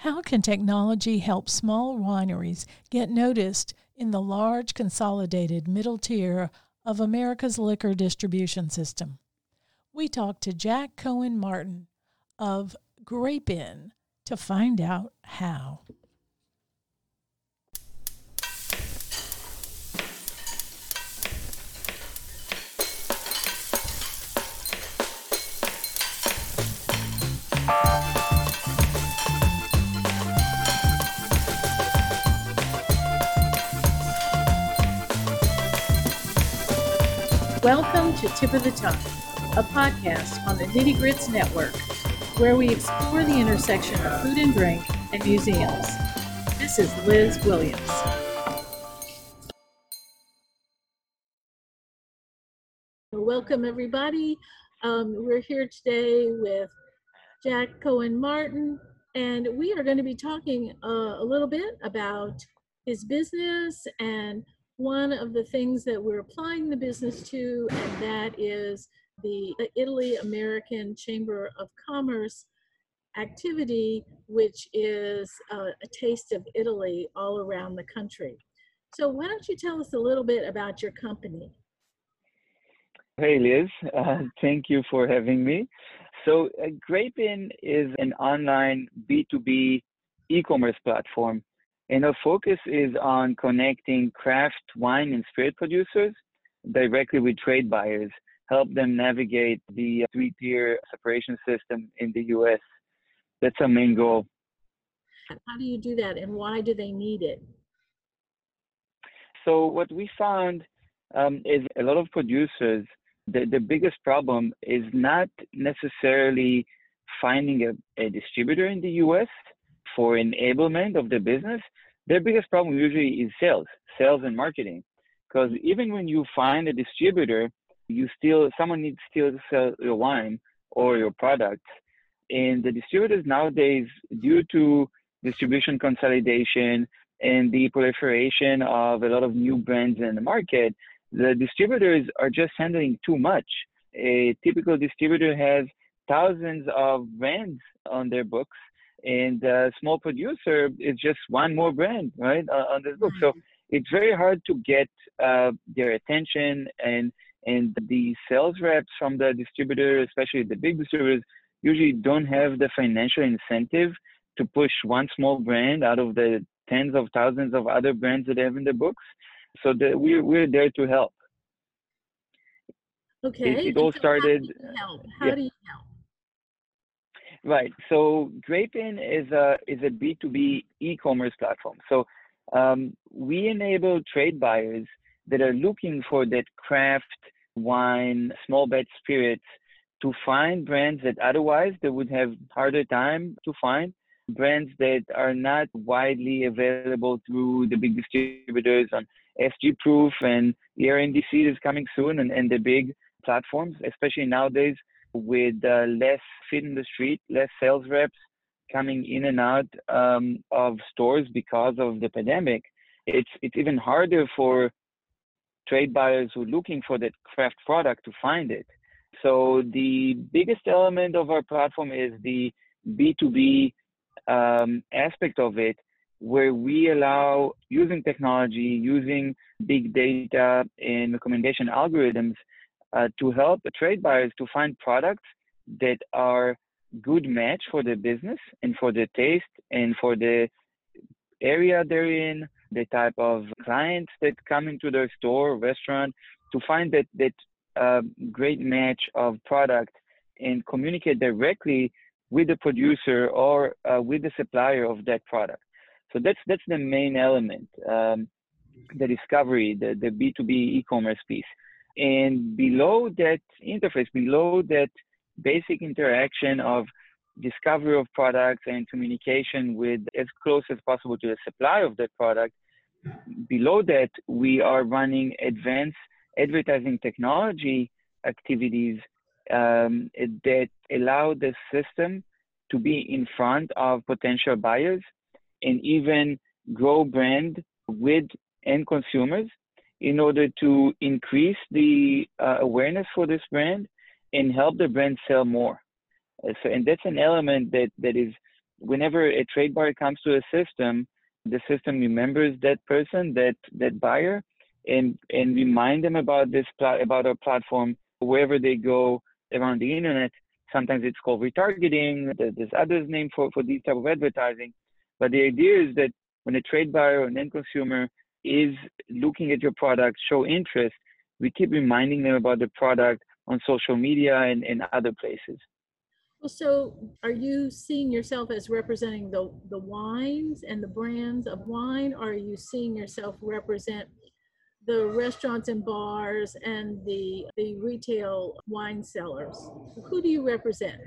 How can technology help small wineries get noticed in the large consolidated middle tier of America's liquor distribution system? We talked to Jack Cohen Martin of Grape Inn to find out how. Welcome to Tip of the Tongue, a podcast on the Nitty Grits Network, where we explore the intersection of food and drink and museums. This is Liz Williams. Welcome, everybody. Um, we're here today with Jack Cohen Martin, and we are going to be talking uh, a little bit about his business and one of the things that we're applying the business to, and that is the Italy American Chamber of Commerce activity, which is a taste of Italy all around the country. So, why don't you tell us a little bit about your company? Hey, Liz. Uh, thank you for having me. So, uh, is an online B2B e commerce platform and our focus is on connecting craft wine and spirit producers directly with trade buyers, help them navigate the three tier separation system in the US. That's our main goal. How do you do that and why do they need it? So, what we found um, is a lot of producers, the, the biggest problem is not necessarily finding a, a distributor in the US for enablement of the business, their biggest problem usually is sales, sales and marketing. Because even when you find a distributor, you still someone needs still to sell your wine or your product. And the distributors nowadays, due to distribution consolidation and the proliferation of a lot of new brands in the market, the distributors are just handling too much. A typical distributor has thousands of brands on their books and a small producer is just one more brand, right, uh, on this book. So mm-hmm. it's very hard to get uh, their attention and and the sales reps from the distributor, especially the big distributors, usually don't have the financial incentive to push one small brand out of the tens of thousands of other brands that they have in the books. So the, we're we're there to help. Okay. It, it all started. How do you help? How yeah. do you help? Right. So Grape Inn is a is a B2B e-commerce platform. So um, we enable trade buyers that are looking for that craft wine, small batch spirits to find brands that otherwise they would have harder time to find brands that are not widely available through the big distributors on SG Proof and ERNDC is coming soon and, and the big platforms, especially nowadays with uh, less feet in the street, less sales reps coming in and out um, of stores because of the pandemic, it's it's even harder for trade buyers who are looking for that craft product to find it. So the biggest element of our platform is the B2B um, aspect of it, where we allow using technology, using big data and recommendation algorithms uh, to help trade buyers to find products that are good match for the business and for the taste and for the area they're in, the type of clients that come into their store or restaurant, to find that that uh, great match of product and communicate directly with the producer or uh, with the supplier of that product. So that's that's the main element, um, the discovery, the the B two B e-commerce piece. And below that interface, below that basic interaction of discovery of products and communication with as close as possible to the supply of that product, below that, we are running advanced advertising technology activities um, that allow the system to be in front of potential buyers and even grow brand with end consumers in order to increase the uh, awareness for this brand and help the brand sell more. Uh, so, and that's an element that, that is whenever a trade buyer comes to a system, the system remembers that person, that that buyer, and and remind them about this about our platform wherever they go around the internet. Sometimes it's called retargeting. There's others named for for these type of advertising. But the idea is that when a trade buyer or an end consumer is looking at your product, show interest, we keep reminding them about the product on social media and, and other places. Well, so are you seeing yourself as representing the, the wines and the brands of wine? Or are you seeing yourself represent the restaurants and bars and the, the retail wine sellers? Who do you represent?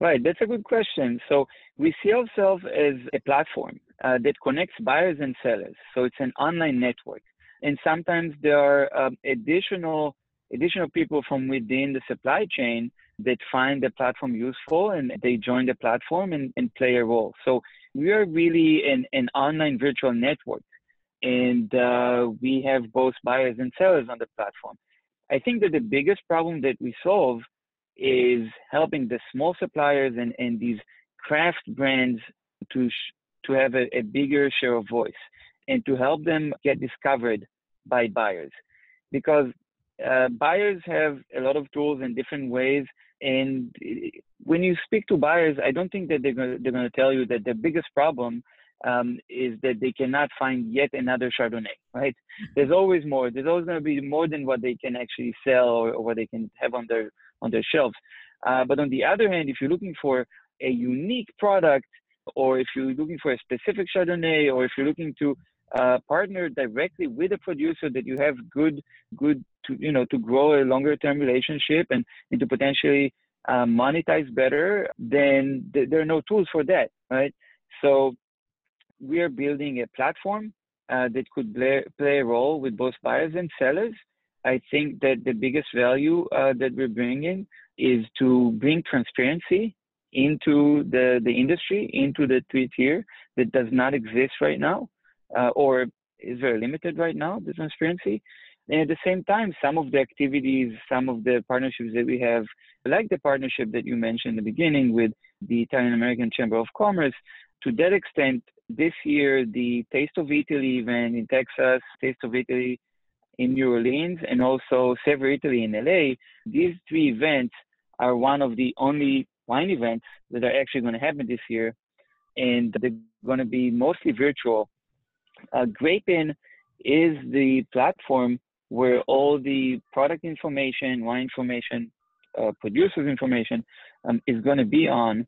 Right, that's a good question. So we see ourselves as a platform uh, that connects buyers and sellers. So it's an online network, and sometimes there are um, additional additional people from within the supply chain that find the platform useful and they join the platform and, and play a role. So we are really an, an online virtual network, and uh, we have both buyers and sellers on the platform. I think that the biggest problem that we solve is helping the small suppliers and, and these craft brands to sh- to have a, a bigger share of voice and to help them get discovered by buyers. Because uh, buyers have a lot of tools in different ways and when you speak to buyers i don't think that they're going to, they're going to tell you that the biggest problem um, is that they cannot find yet another chardonnay right? There's always more. There's always going to be more than what they can actually sell or, or what they can have on their on their shelves. Uh, but on the other hand if you're looking for a unique product or if you're looking for a specific Chardonnay, or if you're looking to uh, partner directly with a producer that you have good, good to you know to grow a longer term relationship and, and to potentially uh, monetize better, then th- there are no tools for that, right? So we are building a platform uh, that could play, play a role with both buyers and sellers. I think that the biggest value uh, that we're bringing is to bring transparency into the, the industry, into the three tier that does not exist right now, uh, or is very limited right now, the transparency. And at the same time, some of the activities, some of the partnerships that we have, like the partnership that you mentioned in the beginning with the Italian American Chamber of Commerce, to that extent, this year, the Taste of Italy event in Texas, Taste of Italy in New Orleans, and also Savor Italy in LA, these three events are one of the only wine events that are actually going to happen this year, and they're going to be mostly virtual. Uh, Grapin is the platform where all the product information, wine information, uh, producers information um, is going to be on.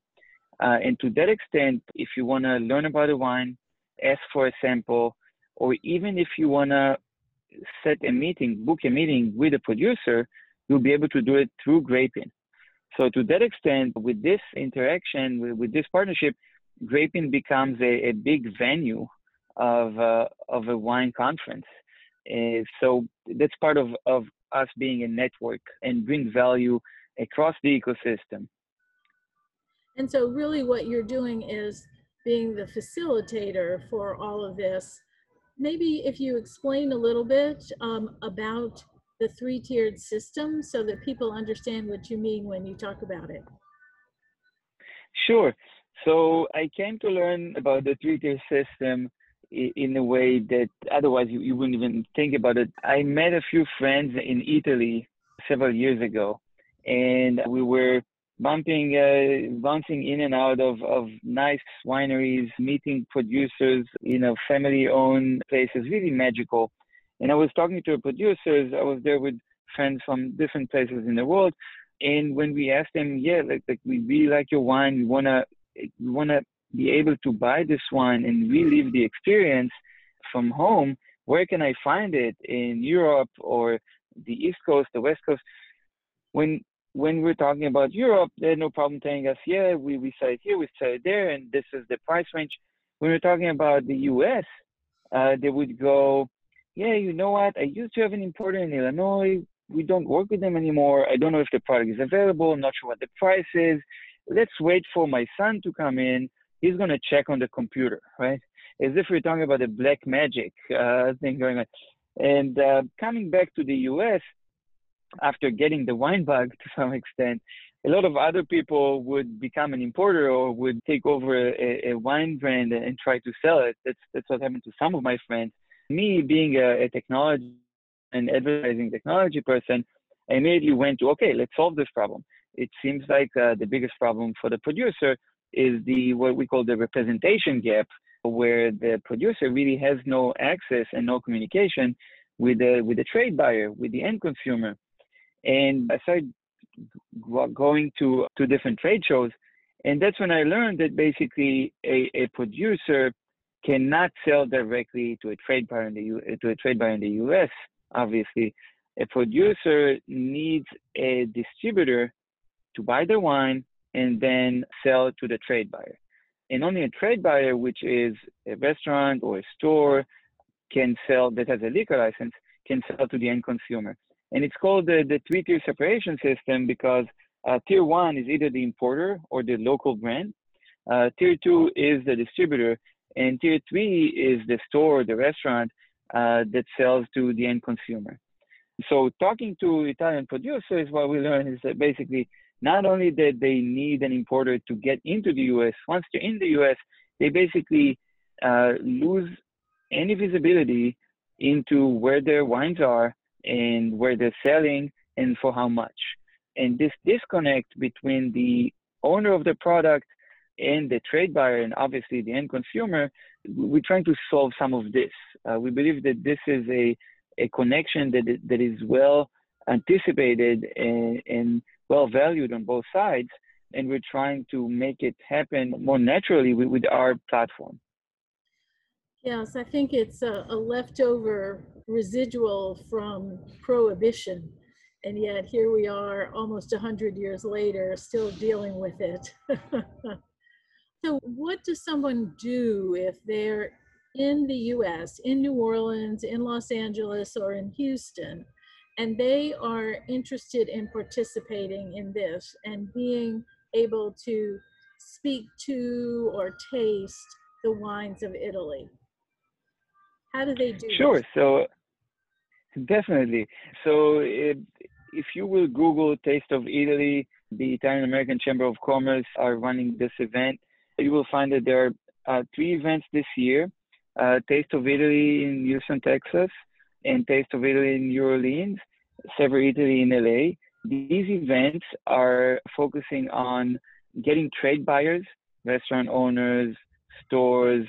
Uh, and to that extent, if you want to learn about a wine, ask for a sample, or even if you want to set a meeting, book a meeting with a producer, you'll be able to do it through Grapin. So to that extent, with this interaction, with, with this partnership, Grapin becomes a, a big venue of, uh, of a wine conference. Uh, so that's part of, of us being a network and bring value across the ecosystem. And so really what you're doing is being the facilitator for all of this. Maybe if you explain a little bit um, about the three-tiered system so that people understand what you mean when you talk about it? Sure. So I came to learn about the three-tier system in a way that otherwise you, you wouldn't even think about it. I met a few friends in Italy several years ago, and we were bumping, uh, bouncing in and out of, of nice wineries, meeting producers, you know, family-owned places, really magical. And I was talking to producers. I was there with friends from different places in the world. And when we asked them, yeah, like, like we really like your wine. We wanna we wanna be able to buy this wine and relive the experience from home. Where can I find it in Europe or the East Coast, the West Coast? When when we're talking about Europe, they had no problem telling us, yeah, we, we sell it here, we sell it there, and this is the price range. When we're talking about the US, uh, they would go, yeah, you know what? I used to have an importer in Illinois. We don't work with them anymore. I don't know if the product is available. I'm not sure what the price is. Let's wait for my son to come in. He's going to check on the computer, right? As if we're talking about a black magic uh, thing going on. And uh, coming back to the US, after getting the wine bug to some extent, a lot of other people would become an importer or would take over a, a wine brand and try to sell it. That's that's what happened to some of my friends. Me being a, a technology and advertising technology person, I immediately went to okay, let's solve this problem. It seems like uh, the biggest problem for the producer is the what we call the representation gap, where the producer really has no access and no communication with the with the trade buyer, with the end consumer. And I started going to to different trade shows, and that's when I learned that basically a, a producer cannot sell directly to a trade buyer in the U, to a trade buyer in the U.S. Obviously, a producer needs a distributor to buy the wine and then sell to the trade buyer. And only a trade buyer, which is a restaurant or a store, can sell that has a liquor license, can sell to the end consumer. And it's called the, the three tier separation system because uh, tier one is either the importer or the local brand. Uh, tier two is the distributor. And tier three is the store, the restaurant uh, that sells to the end consumer. So talking to Italian producers, what we learned is that basically not only that they need an importer to get into the US, once they're in the US, they basically uh, lose any visibility into where their wines are and where they're selling and for how much. And this disconnect between the owner of the product and the trade buyer and obviously the end consumer, we're trying to solve some of this. Uh, we believe that this is a, a connection that, that is well anticipated and, and well valued on both sides. And we're trying to make it happen more naturally with, with our platform. Yes, I think it's a, a leftover residual from prohibition. And yet here we are almost 100 years later, still dealing with it. so, what does someone do if they're in the US, in New Orleans, in Los Angeles, or in Houston, and they are interested in participating in this and being able to speak to or taste the wines of Italy? How do they do Sure. This? So definitely. So it, if you will Google Taste of Italy, the Italian American Chamber of Commerce are running this event. You will find that there are uh, three events this year: uh, Taste of Italy in Houston, Texas, and Taste of Italy in New Orleans, Savor Italy in LA. These events are focusing on getting trade buyers, restaurant owners, stores,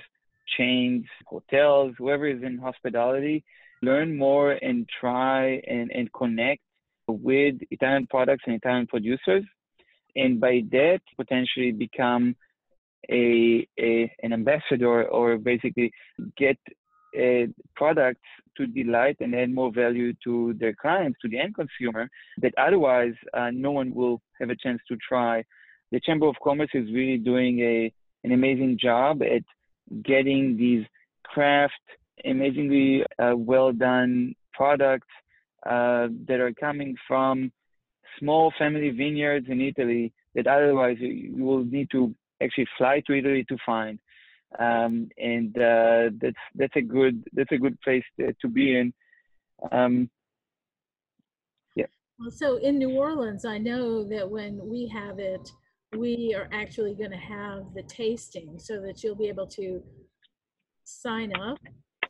chains, hotels, whoever is in hospitality, learn more and try and, and connect with Italian products and Italian producers. And by that, potentially become a, a an ambassador or basically get uh, products to delight and add more value to their clients, to the end consumer, that otherwise uh, no one will have a chance to try. The Chamber of Commerce is really doing a an amazing job at getting these craft, amazingly uh, well done products uh, that are coming from small family vineyards in Italy that otherwise you will need to actually fly to Italy to find. Um, and uh, that's that's a good that's a good place to, to be in. Um, yeah. So in New Orleans, I know that when we have it, we are actually going to have the tasting so that you'll be able to sign up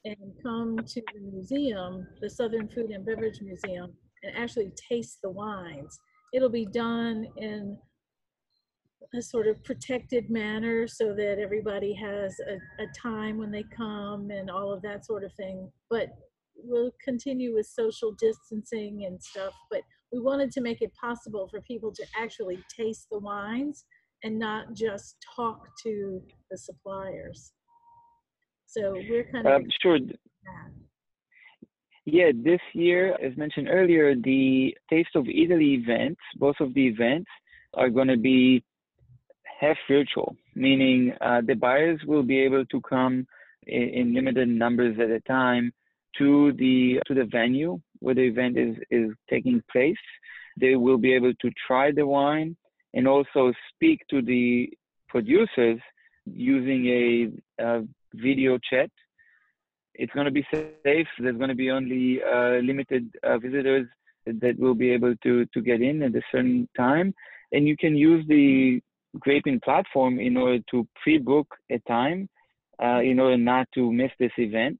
and come to the museum, the Southern Food and Beverage Museum, and actually taste the wines. It'll be done in a sort of protected manner so that everybody has a, a time when they come and all of that sort of thing. But we'll continue with social distancing and stuff. But we wanted to make it possible for people to actually taste the wines and not just talk to the suppliers. So we're kind of um, sure. Yeah, this year, as mentioned earlier, the Taste of Italy events, both of the events are going to be half virtual, meaning uh, the buyers will be able to come in, in limited numbers at a time to the to the venue where the event is, is taking place. They will be able to try the wine and also speak to the producers using a, a video chat. It's going to be safe. There's going to be only uh, limited uh, visitors that will be able to, to get in at a certain time. and you can use the Grapeen platform in order to pre-book a time uh, in order not to miss this event.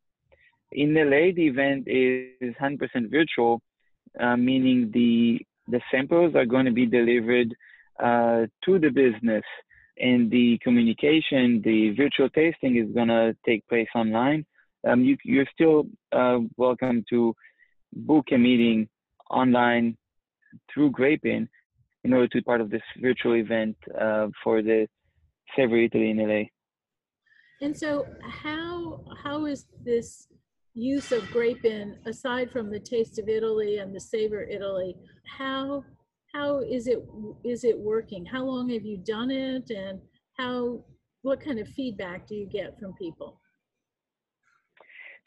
In LA, the event is 100% virtual, uh, meaning the the samples are going to be delivered uh, to the business, and the communication, the virtual tasting, is going to take place online. Um, you, you're still uh, welcome to book a meeting online through Grapeen in order to be part of this virtual event uh, for the Savor Italy in LA. And so, how how is this use of Grapeen, aside from the Taste of Italy and the Savor Italy, how how is it is it working? How long have you done it, and how what kind of feedback do you get from people?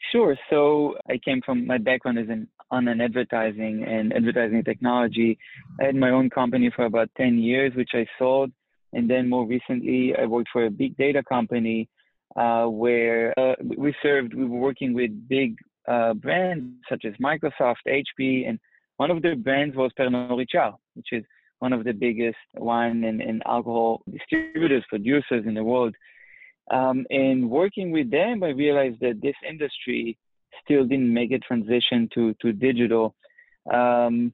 Sure. So I came from my background is in online advertising and advertising technology. I had my own company for about 10 years, which I sold. And then more recently, I worked for a big data company uh, where uh, we served, we were working with big uh, brands such as Microsoft, HP, and one of the brands was Pernod Ricard, which is one of the biggest wine and, and alcohol distributors, producers in the world. Um, and working with them, I realized that this industry still didn't make a transition to, to digital. Um,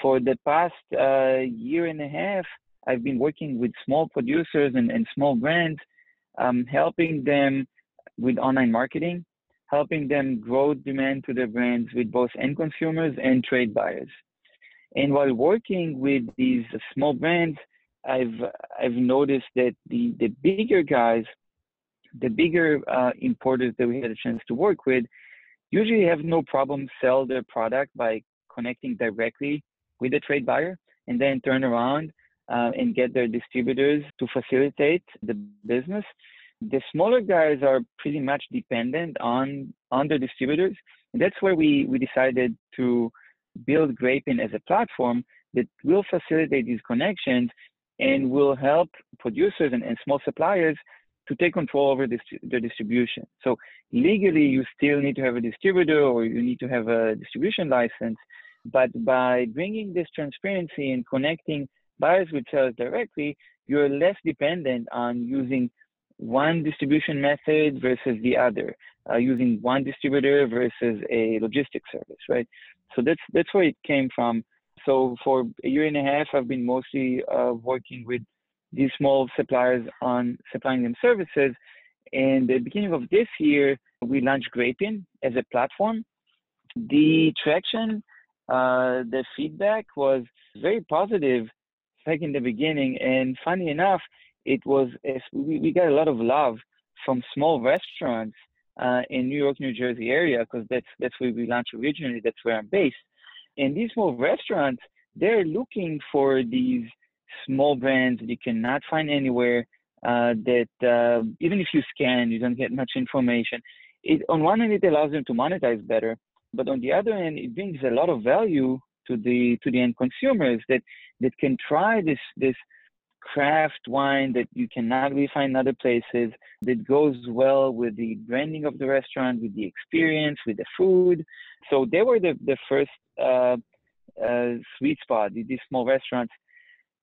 for the past uh, year and a half, I've been working with small producers and, and small brands, um, helping them with online marketing, helping them grow demand to their brands with both end consumers and trade buyers. And while working with these small brands, I've I've noticed that the the bigger guys the bigger uh, importers that we had a chance to work with usually have no problem sell their product by connecting directly with the trade buyer and then turn around uh, and get their distributors to facilitate the business. The smaller guys are pretty much dependent on on the distributors. And that's where we we decided to build Grapeen as a platform that will facilitate these connections and will help producers and, and small suppliers to take control over this, the distribution. So legally, you still need to have a distributor or you need to have a distribution license. But by bringing this transparency and connecting buyers with sellers directly, you're less dependent on using one distribution method versus the other, uh, using one distributor versus a logistics service, right? So that's that's where it came from. So for a year and a half, I've been mostly uh, working with these small suppliers on supplying them services. In the beginning of this year, we launched Grapeen as a platform. The traction, uh, the feedback was very positive back in the beginning. And funny enough, it was we, we got a lot of love from small restaurants uh, in New York, New Jersey area because that's that's where we launched originally. That's where I'm based. And these small restaurants, they're looking for these small brands that you cannot find anywhere. Uh, that uh, even if you scan, you don't get much information. It, on one hand, it allows them to monetize better, but on the other hand, it brings a lot of value to the to the end consumers that that can try this this craft wine that you cannot really find in other places that goes well with the branding of the restaurant, with the experience, with the food. So they were the the first uh, uh, sweet spot. These small restaurants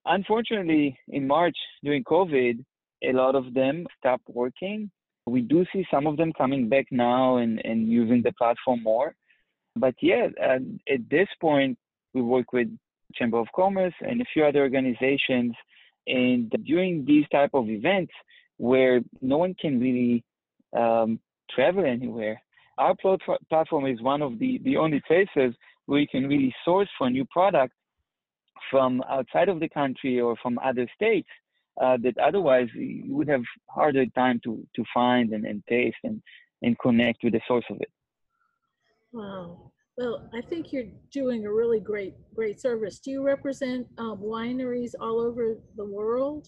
Unfortunately, in March during COVID, a lot of them stopped working. We do see some of them coming back now and, and using the platform more. But yeah, at, at this point, we work with Chamber of Commerce and a few other organizations. And during these type of events where no one can really um, travel anywhere, our platform is one of the, the only places where you can really source for a new product from outside of the country or from other states uh, that otherwise you would have harder time to to find and, and taste and and connect with the source of it. Wow. Well, I think you're doing a really great great service. Do you represent um, wineries all over the world?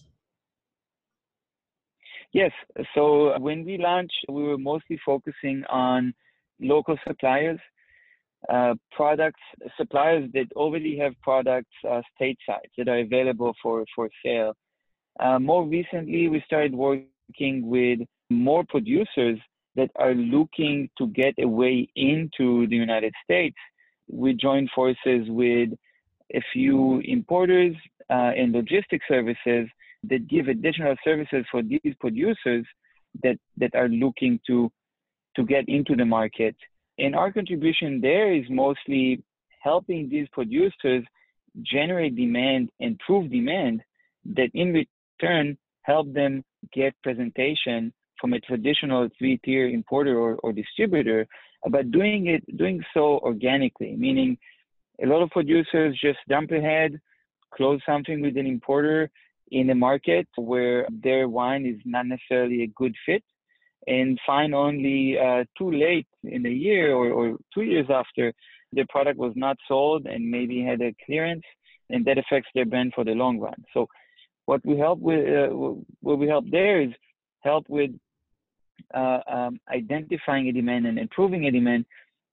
Yes. So when we launched, we were mostly focusing on local suppliers uh, products suppliers that already have products uh, stateside that are available for for sale. Uh, more recently, we started working with more producers that are looking to get a way into the United States. We joined forces with a few importers uh, and logistics services that give additional services for these producers that that are looking to to get into the market. And our contribution there is mostly helping these producers generate demand and prove demand that in return help them get presentation from a traditional three-tier importer or, or distributor, but doing it doing so organically, meaning a lot of producers just dump ahead, close something with an importer in a market where their wine is not necessarily a good fit and find only uh, too late in the year or, or two years after the product was not sold and maybe had a clearance and that affects their brand for the long run so what we help with uh, what we help there is help with uh, um, identifying a demand and improving a demand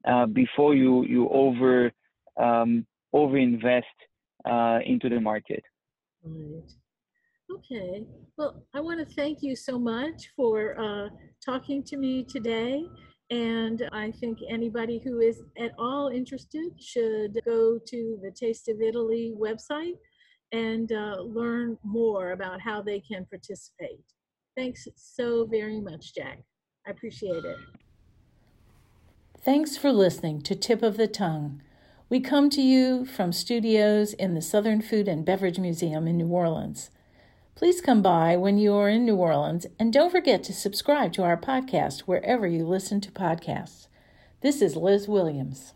uh, before you you over um, over invest uh, into the market Right. Okay. Well, I want to thank you so much for uh, talking to me today. And I think anybody who is at all interested should go to the Taste of Italy website and uh, learn more about how they can participate. Thanks so very much, Jack. I appreciate it. Thanks for listening to Tip of the Tongue. We come to you from studios in the Southern Food and Beverage Museum in New Orleans. Please come by when you are in New Orleans and don't forget to subscribe to our podcast wherever you listen to podcasts. This is Liz Williams.